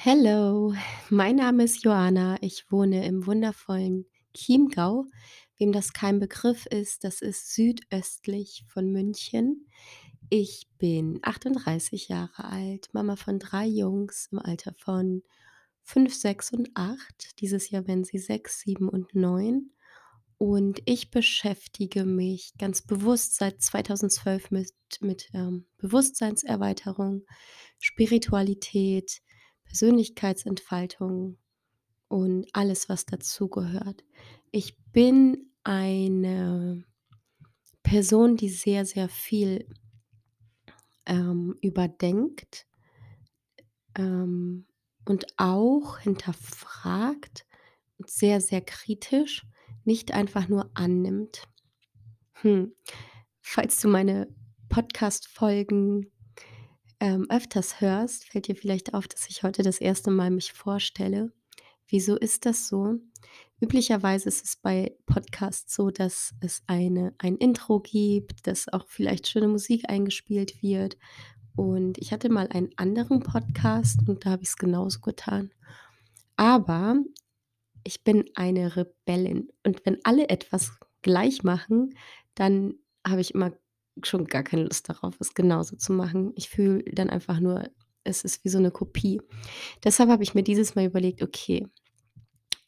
Hello, mein Name ist Joanna. Ich wohne im wundervollen Chiemgau. Wem das kein Begriff ist, das ist südöstlich von München. Ich bin 38 Jahre alt, Mama von 3 Jungs im Alter von 5, 6 und 8. Dieses Jahr werden sie 6, 7 und 9. Und ich beschäftige mich ganz bewusst seit 2012 mit mit, ähm, Bewusstseinserweiterung, Spiritualität, Persönlichkeitsentfaltung und alles, was dazugehört. Ich bin eine Person, die sehr, sehr viel ähm, überdenkt ähm, und auch hinterfragt und sehr, sehr kritisch, nicht einfach nur annimmt. Hm. Falls du meine Podcast-Folgen ähm, öfters hörst, fällt dir vielleicht auf, dass ich heute das erste Mal mich vorstelle. Wieso ist das so? Üblicherweise ist es bei Podcasts so, dass es eine ein Intro gibt, dass auch vielleicht schöne Musik eingespielt wird. Und ich hatte mal einen anderen Podcast und da habe ich es genauso getan. Aber ich bin eine Rebellin und wenn alle etwas gleich machen, dann habe ich immer schon gar keine Lust darauf, es genauso zu machen. Ich fühle dann einfach nur, es ist wie so 'ne Kopie. Deshalb habe ich mir dieses Mal überlegt: „Okay,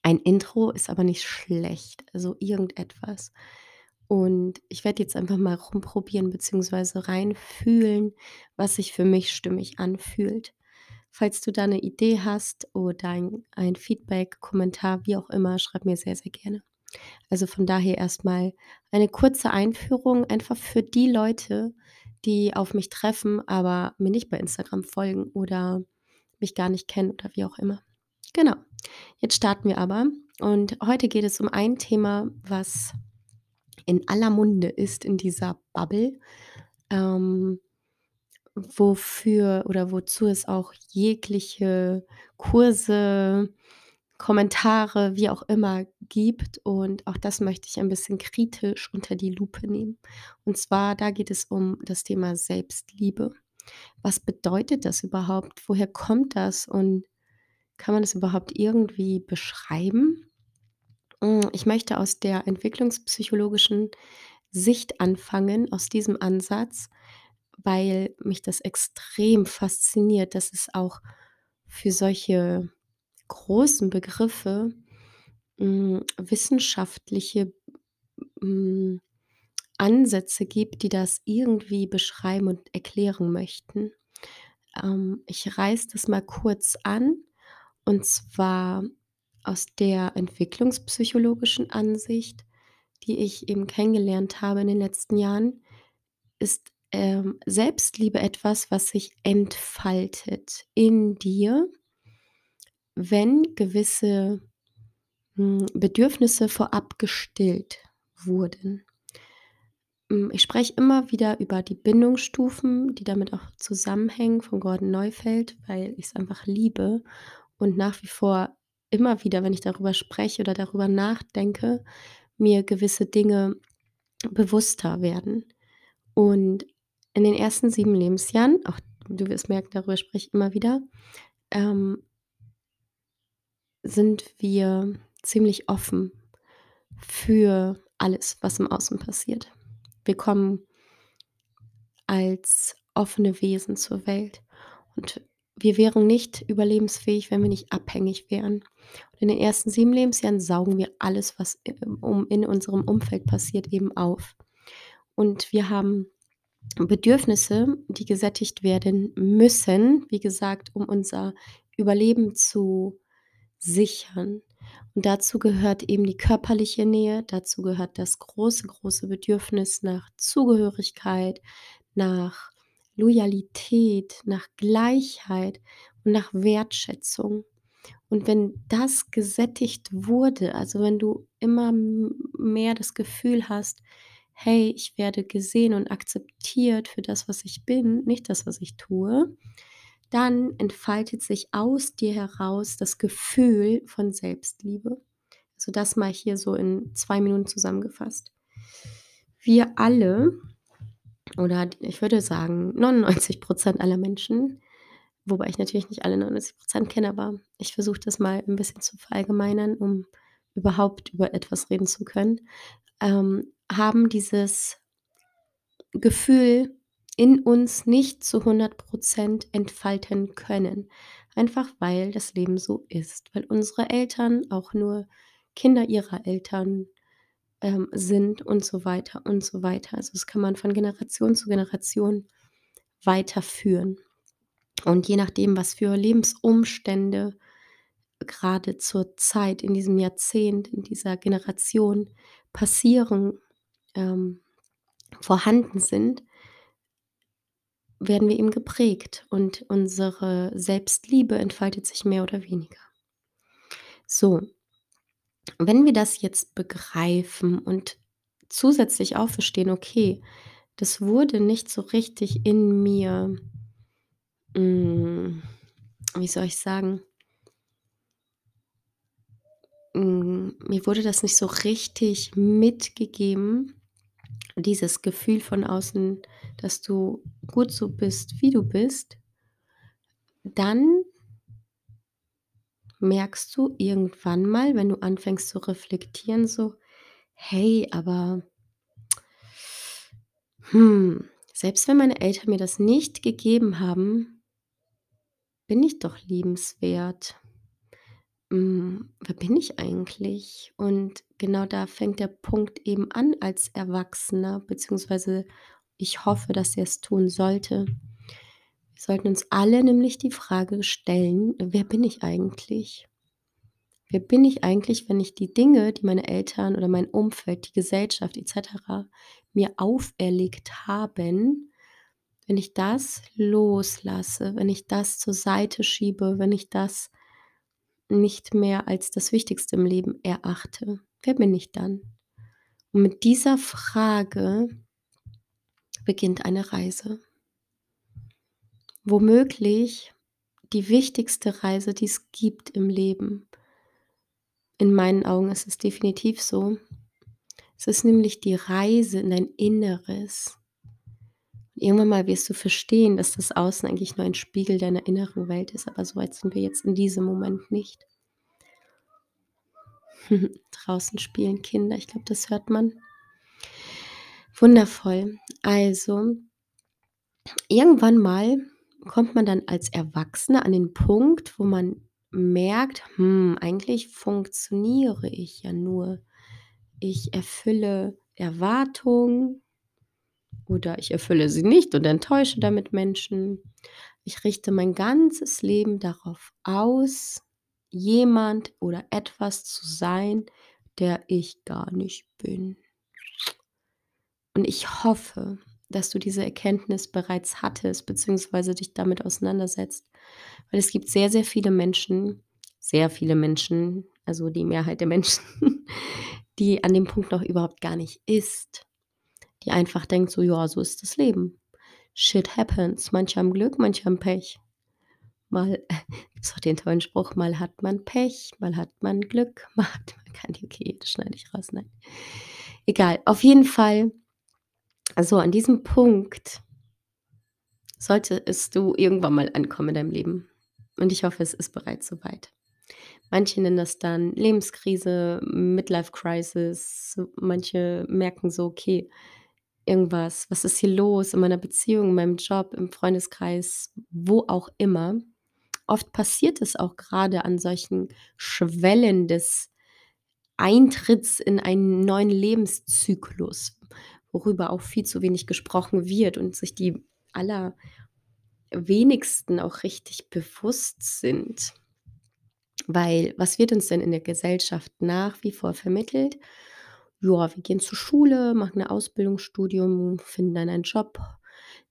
ein Intro ist aber nicht schlecht, also irgendetwas.“ Und ich werde jetzt einfach mal rumprobieren beziehungsweise reinfühlen, was sich für mich stimmig anfühlt. Falls du da 'ne Idee hast oder ein ein Feedback, Kommentar, wie auch immer, schreib mir sehr, sehr gerne. Also, von daher erst mal eine kurze Einführung, einfach für die Leute, die auf mich treffen, aber mir nicht bei Instagram folgen oder mich gar nicht kennen oder wie auch immer. Genau. Jetzt starten wir aber und heute geht es um ein Thema, was in aller Munde ist in dieser Bubble, ähm, wofür oder wozu es auch jegliche Kurse, Kommentare, wie auch immer gibt und auch das möchte ich ein bisschen kritisch unter die Lupe nehmen. Und zwar, da geht es um das Thema Selbstliebe. Was bedeutet das überhaupt? Woher kommt das und kann man das überhaupt irgendwie beschreiben? Hm, ich möchte aus der entwicklungspsychologischen Sicht anfangen, aus diesem Ansatz, weil mich das extrem fasziniert, dass es auch für solche großen Begriffe, hm, wissenschaftliche, hm, Ansätze gibt, die das irgendwie beschreiben und erklären möchten. Ähm, ich reiße das mal kurz an und zwar aus der entwicklungspsychologischen Ansicht, die ich eben kennengelernt habe in den letzten Jahren, ist, ähm, Selbstliebe etwas, was sich entfaltet in dir wenn gewisse, hm, Bedürfnisse vorab gestillt wurden. Hm, ich spreche immer wieder über die Bindungsstufen, die damit auch zusammenhängen von Gordon Neufeld, weil ich's einfach liebe und nach wie vor immer wieder, wenn ich darüber spreche oder darüber nachdenke, mir gewisse Dinge bewusster werden. Und in den ersten 7 Lebensjahren, auch du wirst merken, darüber spreche ich immer wieder, ähm sind wir ziemlich offen für alles, was im Außen passiert. Wir kommen als offene Wesen zur Welt und wir wären nicht überlebensfähig, wenn wir nicht abhängig wären. In den ersten 7 Lebensjahren saugen wir alles, was in unserem Umfeld passiert, eben auf. Und wir haben Bedürfnisse, die gesättigt werden müssen, wie gesagt, um unser Überleben zu sichern. Und dazu gehört eben die körperliche Nähe, dazu gehört das große, große Bedürfnis nach Zugehörigkeit, nach Loyalität, nach Gleichheit und nach Wertschätzung. Und wenn das gesättigt wurde, also wenn du immer mehr das Gefühl hast: „Hey, ich werde gesehen und akzeptiert für das, was ich bin, nicht das, was ich tue“, dann entfaltet sich aus dir heraus das Gefühl von Selbstliebe. Also, das mal hier so in 2 Minuten zusammengefasst. Wir alle oder ich würde sagen 99 % aller Menschen wobei ich natürlich nicht alle 99% kenne, aber ich versuche das mal 'n bisschen zu verallgemeinern, um überhaupt über etwas reden zu können, ähm, haben dieses Gefühl in uns nicht zu 100 % entfalten können, einfach weil das Leben so ist, weil unsere Eltern auch nur Kinder ihrer Eltern, ähm, sind und so weiter und so weiter. Also, das kann man von Generation zu Generation weiterführen. Und je nachdem, was für Lebensumstände grade zur Zeit in diesem Jahrzehnt, in dieser Generation passieren ähm, vorhanden sind werden wir eben geprägt und unsere Selbstliebe entfaltet sich mehr oder weniger. So, wenn wir das jetzt begreifen und zusätzlich auch verstehen: „Okay, das wurde nicht so richtig in mir“ hm, wie soll ich sagen hm, mir wurde das nicht so richtig mitgegeben, dieses Gefühl von außen, dass du gut so bist, wie du bist dann merkst du irgendwann mal, wenn du anfängst zu reflektieren so: „Hey, aber“ „hm, selbst wenn meine Eltern mir das nicht gegeben haben“ „bin ich doch liebenswert.“ „Hm, wer bin ich eigentlich?“ Und genau da fängt der Punkt eben an als Erwachsener, beziehungsweise ich hoffe, dass er's tun sollte. Wir sollten uns alle nämlich die Frage stellen: „Wer bin ich eigentlich?“ Wer bin ich eigentlich, wenn ich die Dinge, die meine Eltern oder mein Umfeld, die Gesellschaft et cetera mir auferlegt haben wenn ich das loslasse, wenn ich das zur Seite schiebe, wenn ich das nicht mehr als das Wichtigste im Leben erachte, wer bin ich dann? Und mit dieser Frage beginnt eine Reise. Womöglich die wichtigste Reise, die es gibt im Leben. In meinen Augen ist es definitiv so. Es ist nämlich die Reise in dein Inneres. Irgendwann mal wirst du verstehen, dass das Außen eigentlich nur ein Spiegel deiner inneren Welt ist, aber so weit sind wir jetzt in diesem Moment nicht. Draußen spielen Kinder, ich glaube, das hört man. Wundervoll. Also irgendwann mal kommt man dann als Erwachsener an den Punkt, wo man merkt: „Hm, eigentlich funktioniere ich ja nur. Ich erfülle Erwartungen oder ich erfülle sie nicht und enttäusche damit Menschen. Ich richte mein ganzes Leben darauf aus, jemand oder etwas zu sein, der ich gar nicht bin.“ Und ich hoffe, dass du diese Erkenntnis bereits hattest, beziehungsweise dich damit auseinandersetzt, weil es gibt sehr, sehr viele Menschen sehr viele Menschen, also die Mehrheit der Menschen, die an dem Punkt noch überhaupt gar nicht ist, die einfach denkt so: „Ja, so ist das Leben. Shit happens.“ Manche haben Glück, manche haben Pech. Mal gibt's auch den tollen Spruch: „Mal hat man Pech, mal hat man Glück, mal hat man kein“ okay, das schneide ich raus, nein. Egal, auf jeden Fall so an diesem Punkt solltest du irgendwann mal ankommen in deinem Leben. Und ich hoffe, es ist bereits so weit. Manche nennen das dann Lebenskrise, Midlife Crisis. Manche merken so: „Okay, irgendwas was ist hier los in meiner Beziehung, in meinem Job, im Freundeskreis“, wo auch immer. Oft passiert es auch grade an solchen Schwellen des Eintritts in einen neuen Lebenszyklus, worüber auch viel zu wenig gesprochen wird und sich die allerwenigsten auch richtig bewusst sind. Weil was wird uns denn in der Gesellschaft nach wie vor vermittelt? Ja, wir gehen zur Schule, machen 'ne Ausbildung, Studium, finden dann einen Job,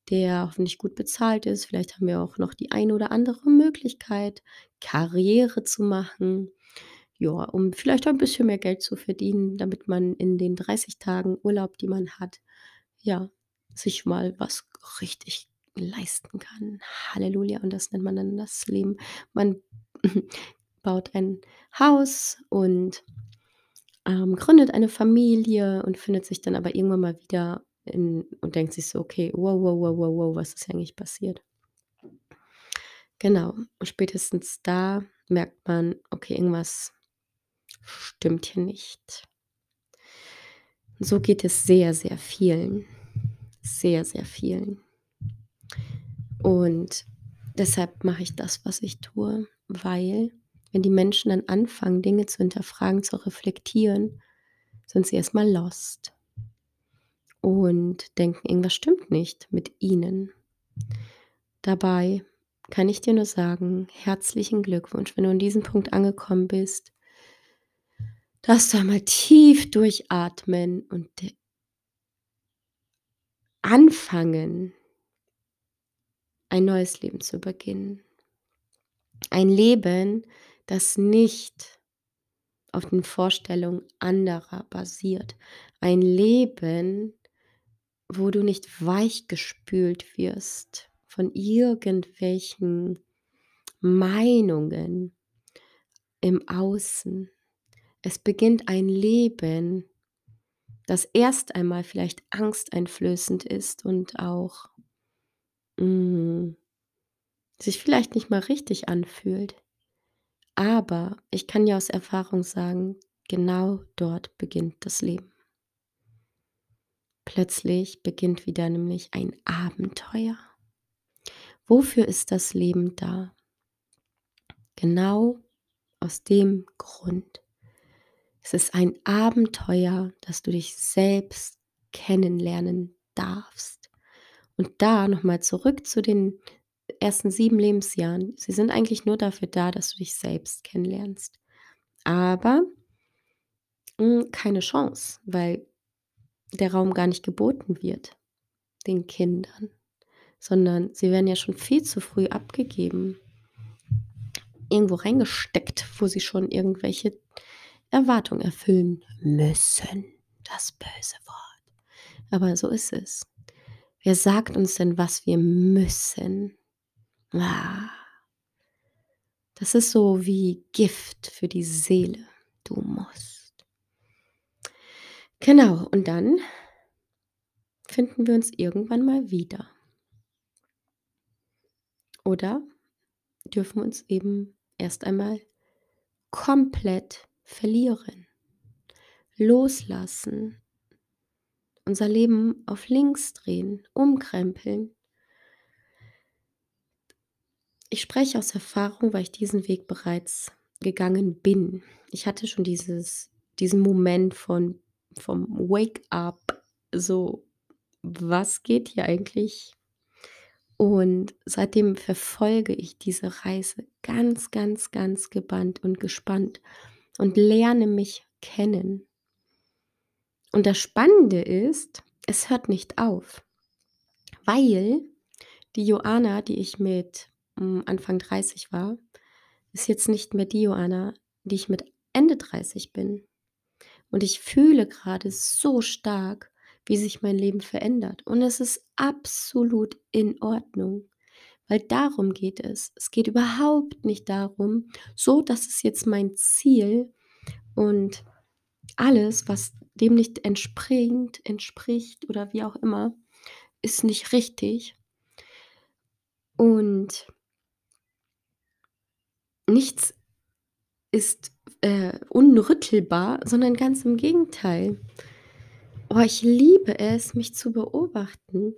der hoffentlich gut bezahlt ist. Vielleicht haben wir auch noch die eine oder andere Möglichkeit, Karriere zu machen, ja, um vielleicht ein bisschen mehr Geld zu verdienen, damit man in den 30 Tagen Urlaub, die man hat, ja, sich mal was richtig leisten kann. Halleluja. Und das nennt man dann das Leben. Man baut ein Haus und, ähm, gründet eine Familie und findet sich dann aber irgendwann mal wieder in und denkt sich so: „Okay, wow, wow, wow, wow, wow, was ist eigentlich passiert?“ Genau. Spätestens da merkt man: „Okay, irgendwas stimmt hier nicht.“ So geht es sehr, sehr vielen. Sehr, sehr vielen. Und deshalb mache ich das, was ich tue, weil wenn die Menschen dann anfangen, Dinge zu hinterfragen, zu reflektieren, sind sie erst mal lost und denken, irgendwas stimmt nicht mit ihnen. Dabei kann ich dir nur sagen, herzlichen Glückwunsch, wenn du an diesem Punkt angekommen bist. Darfst du einmal tief durchatmen und anfangen ein neues Leben zu beginnen. Ein Leben, das nicht auf den Vorstellungen anderer basiert. Ein Leben, wo du nicht weichgespült wirst von irgendwelchen Meinungen im Außen. Es beginnt ein Leben, das erst einmal vielleicht angsteinflößend ist und auch hm sich vielleicht nicht mal richtig anfühlt. Aber ich kann dir aus Erfahrung sagen, genau dort beginnt das Leben. Plötzlich beginnt wieder nämlich ein Abenteuer. Wofür ist das Leben da? Genau aus dem Grund. Es ist ein Abenteuer, dass du dich selbst kennenlernen darfst. Und da noch mal zurück zu den ersten 7 Lebensjahren. Sie sind eigentlich nur dafür da, dass du dich selbst kennenlernst. Aber hm, keine Chance, weil der Raum gar nicht geboten wird den Kindern, sondern sie werden ja schon viel zu früh abgegeben. Irgendwo reingesteckt, wo sie schon irgendwelche Erwartungen erfüllen müssen. Das böse Wort. Aber so ist es. Wer sagt uns denn, was wir müssen? Ah. Das ist so wie Gift für die Seele. Du musst. Genau, und dann finden wir uns irgendwann mal wieder. Oder dürfen uns eben erst einmal komplett verlieren, loslassen, unser Leben auf links drehen, umkrempeln. Ich spreche aus Erfahrung, weil ich diesen Weg bereits gegangen bin. Ich hatte schon dieses diesen Moment von vom Wake up, so: „Was geht hier eigentlich?“ Und seitdem verfolge ich diese Reise ganz, ganz, ganz gebannt und gespannt und lerne mich kennen. Und das Spannende ist, es hört nicht auf, weil die Joanna, die ich mit, hm, Anfang 30 war, ist jetzt nicht mehr die Joanna, die ich mit Ende 30 bin. Und ich fühle grade so stark, wie sich mein Leben verändert. Und es ist absolut in Ordnung, weil darum geht es. Es geht überhaupt nicht darum: „So, das ist jetzt mein Ziel und alles, was dem nicht entspringt entspricht oder wie auch immer, ist nicht richtig.“ Und nichts ist, äh, unrüttelbar, sondern ganz im Gegenteil. Oh, ich liebe es, mich zu beobachten.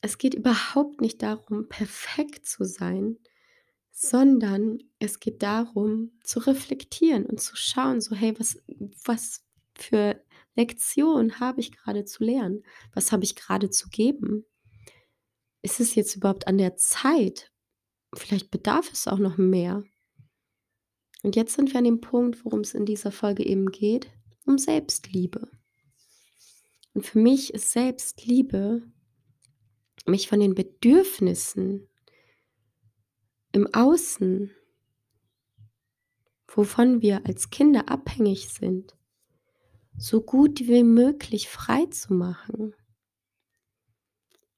Es geht überhaupt nicht darum, perfekt zu sein, sondern es geht darum, zu reflektieren und zu schauen, so: „Hey, was was für Lektion habe ich grade zu lernen? Was habe ich grade zu geben? Ist es jetzt überhaupt an der Zeit? Vielleicht bedarf es auch noch mehr.“ Und jetzt sind wir an dem Punkt, worum's in dieser Folge eben geht, um Selbstliebe. Und für mich ist Selbstliebe mich von den Bedürfnissen im Außen wovon wir als Kinder abhängig sind, so gut wie möglich freizumachen.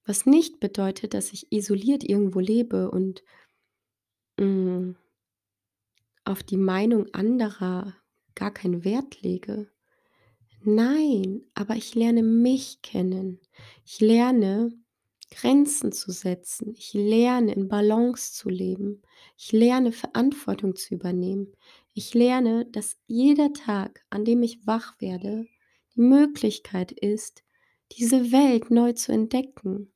Was nicht bedeutet, dass ich isoliert irgendwo lebe und hm auf die Meinung anderer gar keinen Wert lege. Nein, aber ich lerne mich kennen. Ich lerne Grenzen zu setzen. Ich lerne, in Balance zu leben. Ich lerne, Verantwortung zu übernehmen. Ich lerne, dass jeder Tag, an dem ich wach werde, die Möglichkeit ist, diese Welt neu zu entdecken.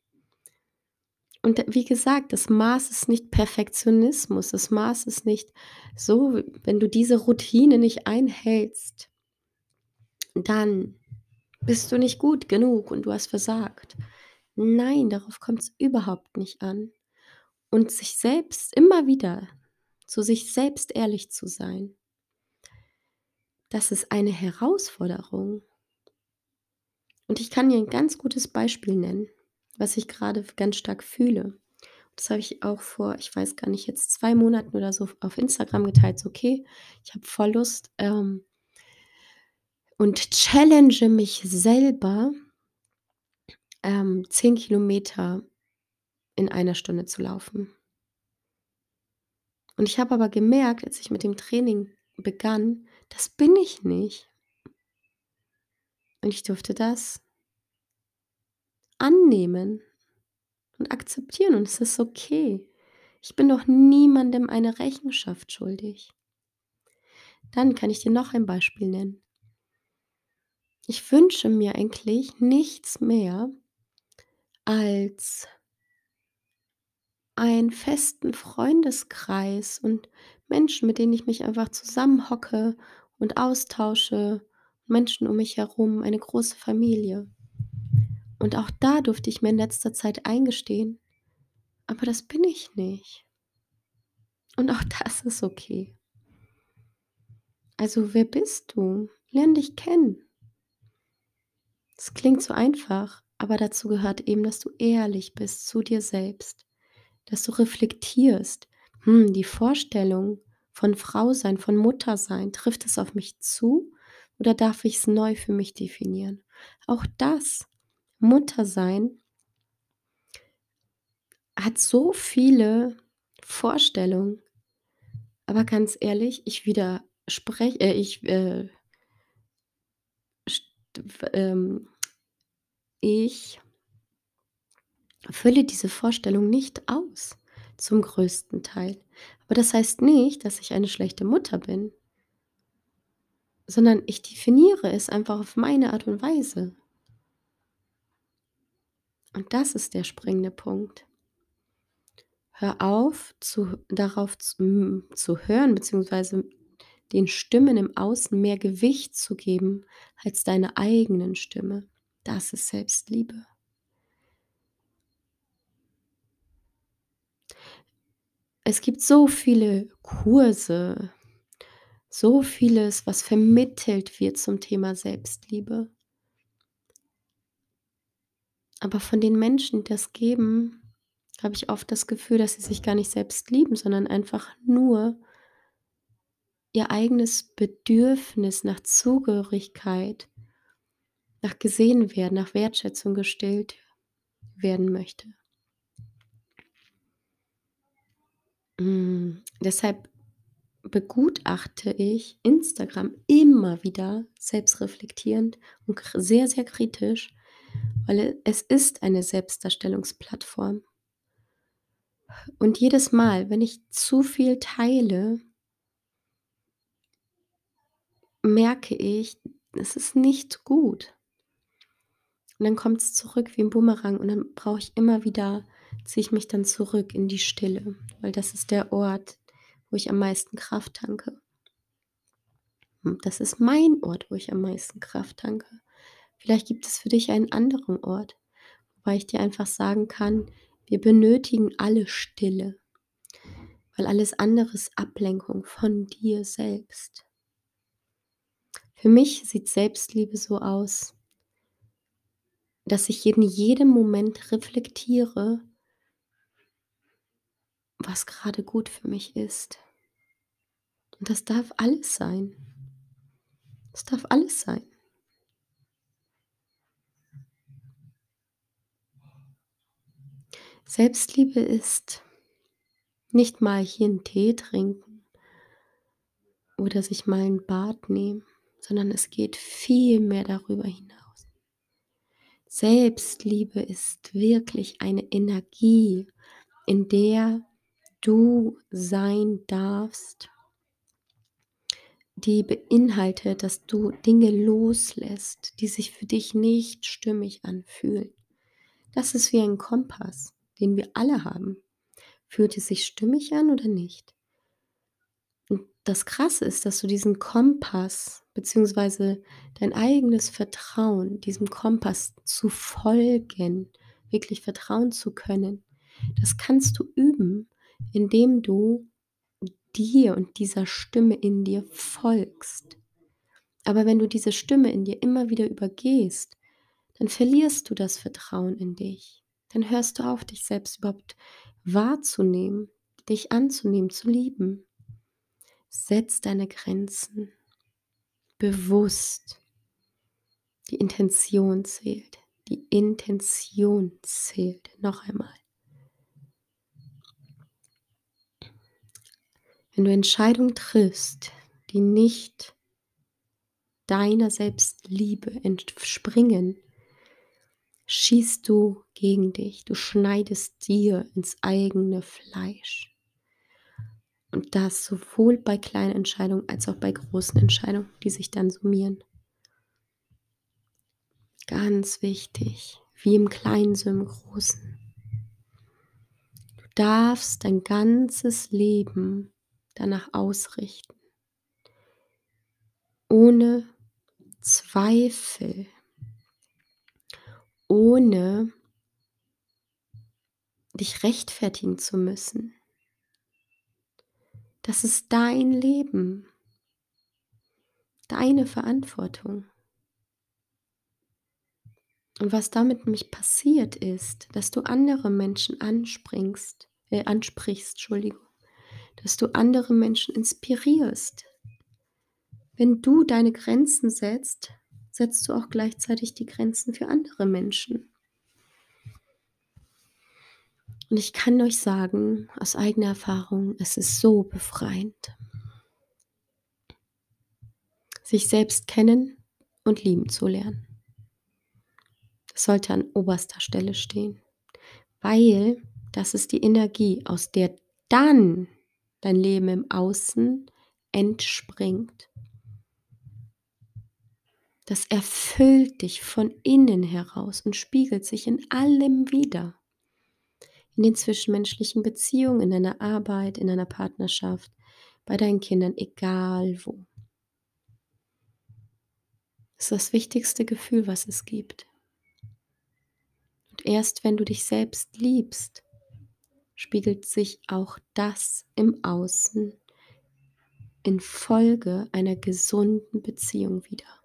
Und wie gesagt, das Maß ist nicht Perfektionismus. Das Maß ist nicht so, wenn du diese Routine nicht einhältst, dann bist du nicht gut genug und du hast versagt. Nein, darauf kommt es überhaupt nicht an. Und sich selbst immer wieder zu sich selbst ehrlich zu sein, das ist eine Herausforderung. Und ich kann dir ein ganz gutes Beispiel nennen, was ich gerade ganz stark fühle. Das habe ich auch vor, ich weiß gar nicht, jetzt zwei Monaten oder so auf Instagram geteilt. So, okay, ich habe voll Lust ähm, und challenge mich selber, ähm, 10 Kilometer in einer Stunde zu laufen. Und ich habe aber gemerkt, als ich mit dem Training begann, das bin ich nicht. Und ich durfte das annehmen und akzeptieren und es ist okay. Ich bin doch niemandem eine Rechenschaft schuldig. Dann kann ich dir noch ein Beispiel nennen. Ich wünsche mir eigentlich nichts mehr als einen festen Freundeskreis und Menschen, mit denen ich mich einfach zusammenhocke und austausche, Menschen um mich herum, eine große Familie. Und auch da durfte ich mir in letzter Zeit eingestehen, aber das bin ich nicht. Und auch das ist okay. Also, wer bist du? Lern dich kennen. Es klingt so einfach, aber dazu gehört eben, dass du ehrlich bist zu dir selbst, dass du reflektierst, hm, die Vorstellung von Frau sein, von Mutter sein, trifft es auf mich zu oder darf ich es neu für mich definieren? Auch das, Mutter sein, hat so viele Vorstellungen. Aber ganz ehrlich, ich widerspreche, äh, ich, äh, ähm, ich fülle diese Vorstellung nicht aus, zum größten Teil. Aber das heißt nicht, dass ich eine schlechte Mutter bin, sondern ich definiere es einfach auf meine Art und Weise. Und das ist der springende Punkt. Hör auf, zu, darauf zu, zu hören, beziehungsweise den Stimmen im Außen mehr Gewicht zu geben als deiner eigenen Stimme. Das ist Selbstliebe. Es gibt so viele Kurse, so vieles, was vermittelt wird zum Thema Selbstliebe. Aber von den Menschen, die das geben, habe ich oft das Gefühl, dass sie sich gar nicht selbst lieben, sondern einfach nur ihr eigenes Bedürfnis nach Zugehörigkeit, nach gesehen werden, nach Wertschätzung gestillt werden möchte. Mm, deshalb begutachte ich Instagram immer wieder selbstreflektierend und sehr, sehr kritisch, weil es ist eine Selbstdarstellungsplattform. Und jedes Mal, wenn ich zu viel teile, merke ich, es ist nicht gut. Und dann kommt es zurück wie ein Bumerang und dann brauche ich immer wieder, ziehe ich mich dann zurück in die Stille, weil das ist der Ort, wo ich am meisten Kraft tanke. Das ist mein Ort, wo ich am meisten Kraft tanke. Vielleicht gibt es für dich einen anderen Ort, wobei ich dir einfach sagen kann, wir benötigen alle Stille, weil alles andere ist Ablenkung von dir selbst. Für mich sieht Selbstliebe so aus, dass ich in jedem Moment reflektiere, was gerade gut für mich ist. Und das darf alles sein. Das darf alles sein. Selbstliebe ist nicht mal hier einen Tee trinken oder sich mal ein Bad nehmen, sondern es geht viel mehr darüber hinaus. Selbstliebe ist wirklich eine Energie, in der du sein darfst, die beinhaltet, dass du Dinge loslässt, die sich für dich nicht stimmig anfühlen. Das ist wie ein Kompass, den wir alle haben. Fühlt es sich stimmig an oder nicht? Und das Krasse ist, dass du diesen Kompass beziehungsweise dein eigenes Vertrauen, diesem Kompass zu folgen, wirklich vertrauen zu können, das kannst du üben, indem du dir und dieser Stimme in dir folgst. Aber wenn du diese Stimme in dir immer wieder übergehst, dann verlierst du das Vertrauen in dich. Dann hörst du auf, dich selbst überhaupt wahrzunehmen, dich anzunehmen, zu lieben. Setz deine Grenzen bewusst. Die Intention zählt. Die Intention zählt. Noch einmal. Wenn du Entscheidungen triffst, die nicht deiner Selbstliebe entspringen, schießt du gegen dich, du schneidest dir ins eigene Fleisch. Und das sowohl bei kleinen Entscheidungen als auch bei großen Entscheidungen, die sich dann summieren. Ganz wichtig, wie im Kleinen so im Großen. Du darfst dein ganzes Leben danach ausrichten, ohne Zweifel, ohne dich rechtfertigen zu müssen. Das ist dein Leben, deine Verantwortung. Und was damit nämlich passiert ist, dass du andere Menschen anspringst, äh, ansprichst, Entschuldigung, dass du andere Menschen inspirierst. Wenn du deine Grenzen setzt, setzt du auch gleichzeitig die Grenzen für andere Menschen. Und ich kann euch sagen, aus eigener Erfahrung, es ist so befreiend. Sich selbst kennen und lieben zu lernen. Das sollte an oberster Stelle stehen, weil das ist die Energie, aus der dann dein Leben im Außen entspringt. Das erfüllt dich von innen heraus und spiegelt sich in allem wieder in den zwischenmenschlichen Beziehungen, in deiner Arbeit, in deiner Partnerschaft, bei deinen Kindern, egal wo. Das ist das wichtigste Gefühl, was es gibt. Und erst wenn du dich selbst liebst, spiegelt sich auch das im Außen in Folge einer gesunden Beziehung wieder.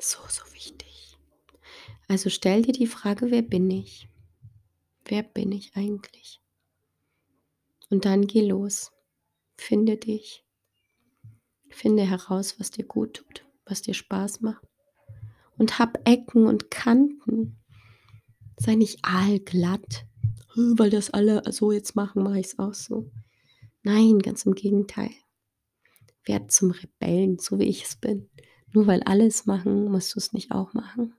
So, so wichtig. Also stell dir die Frage, wer bin ich? Wer bin ich eigentlich? Und dann geh los. Finde dich. Finde heraus, was dir gut tut, was dir Spaß macht. Und hab Ecken und Kanten. Sei nicht allglatt, weil das alle so jetzt machen, mache ich es auch so. Nein, ganz im Gegenteil. Werd zum Rebellen, so wie ich es bin. Nur weil alle es machen, musst du es nicht auch machen.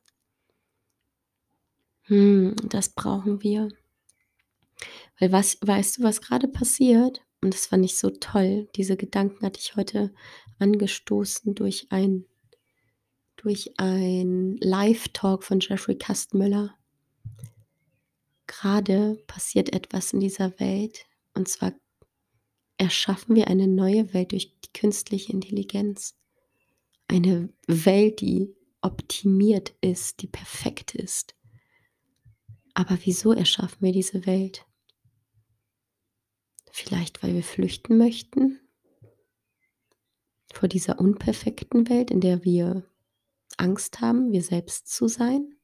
Hm, das brauchen wir. Weil was, weißt du, was gerade passiert? Und das fand ich so toll. Diese Gedanken hatte ich heute angestoßen durch ein, durch ein Live-Talk von Jeffrey Kastenmüller. Gerade passiert etwas in dieser Welt. Und zwar erschaffen wir eine neue Welt durch die künstliche Intelligenz eine Welt, die optimiert ist, die perfekt ist. Aber wieso erschaffen wir diese Welt? Vielleicht, weil wir flüchten möchten vor dieser unperfekten Welt, in der wir Angst haben, wir selbst zu sein.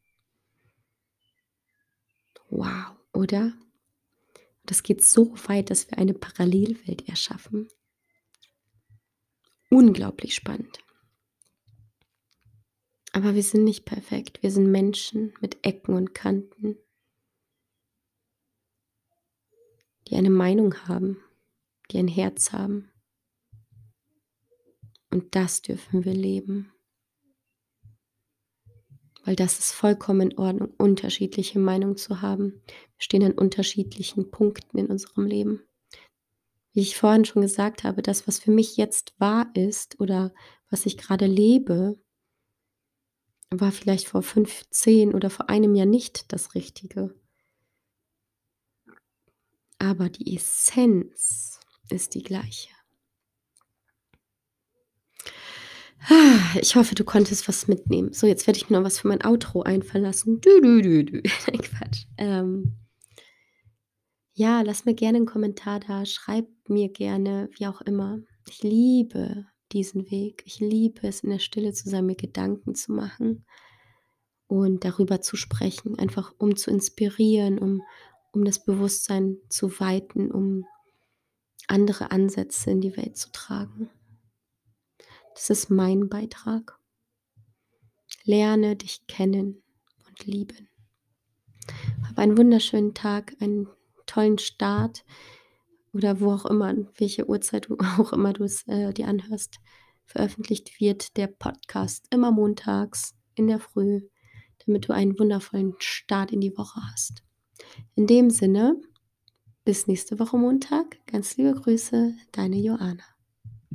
Wow, oder? Das geht so weit, dass wir eine Parallelwelt erschaffen. Unglaublich spannend. Aber wir sind nicht perfekt. Wir sind Menschen mit Ecken und Kanten, die eine Meinung haben, die ein Herz haben. Und das dürfen wir leben. Weil das ist vollkommen in Ordnung, unterschiedliche Meinungen zu haben. Wir stehen an unterschiedlichen Punkten in unserem Leben. Wie ich vorhin schon gesagt habe, das, was für mich jetzt wahr ist oder was ich gerade lebe war vielleicht vor 5, 10 oder vor einem Jahr nicht das Richtige. Aber die Essenz ist die gleiche. Ah, ich hoffe, du konntest was mitnehmen. So, jetzt werde ich mir noch was für mein Outro einfallen lassen. Dü, dü, dü. Nein, Quatsch. Ähm, ja, lass mir gerne 'n Kommentar da, schreib mir gerne, wie auch immer. Ich liebe diesen Weg. Ich liebe es, in der Stille zu sein, mir Gedanken zu machen und darüber zu sprechen, einfach um zu inspirieren, um um das Bewusstsein zu weiten, um andere Ansätze in die Welt zu tragen. Das ist mein Beitrag. Lerne dich kennen und lieben. Hab einen wunderschönen Tag, einen tollen Start oder wo auch immer, welche Uhrzeit du auch immer du's, äh, dir anhörst. Veröffentlicht wird der Podcast immer montags in der Früh, damit du einen wundervollen Start in die Woche hast. In dem Sinne, bis nächste Woche Montag. Ganz liebe Grüße, deine Joanna.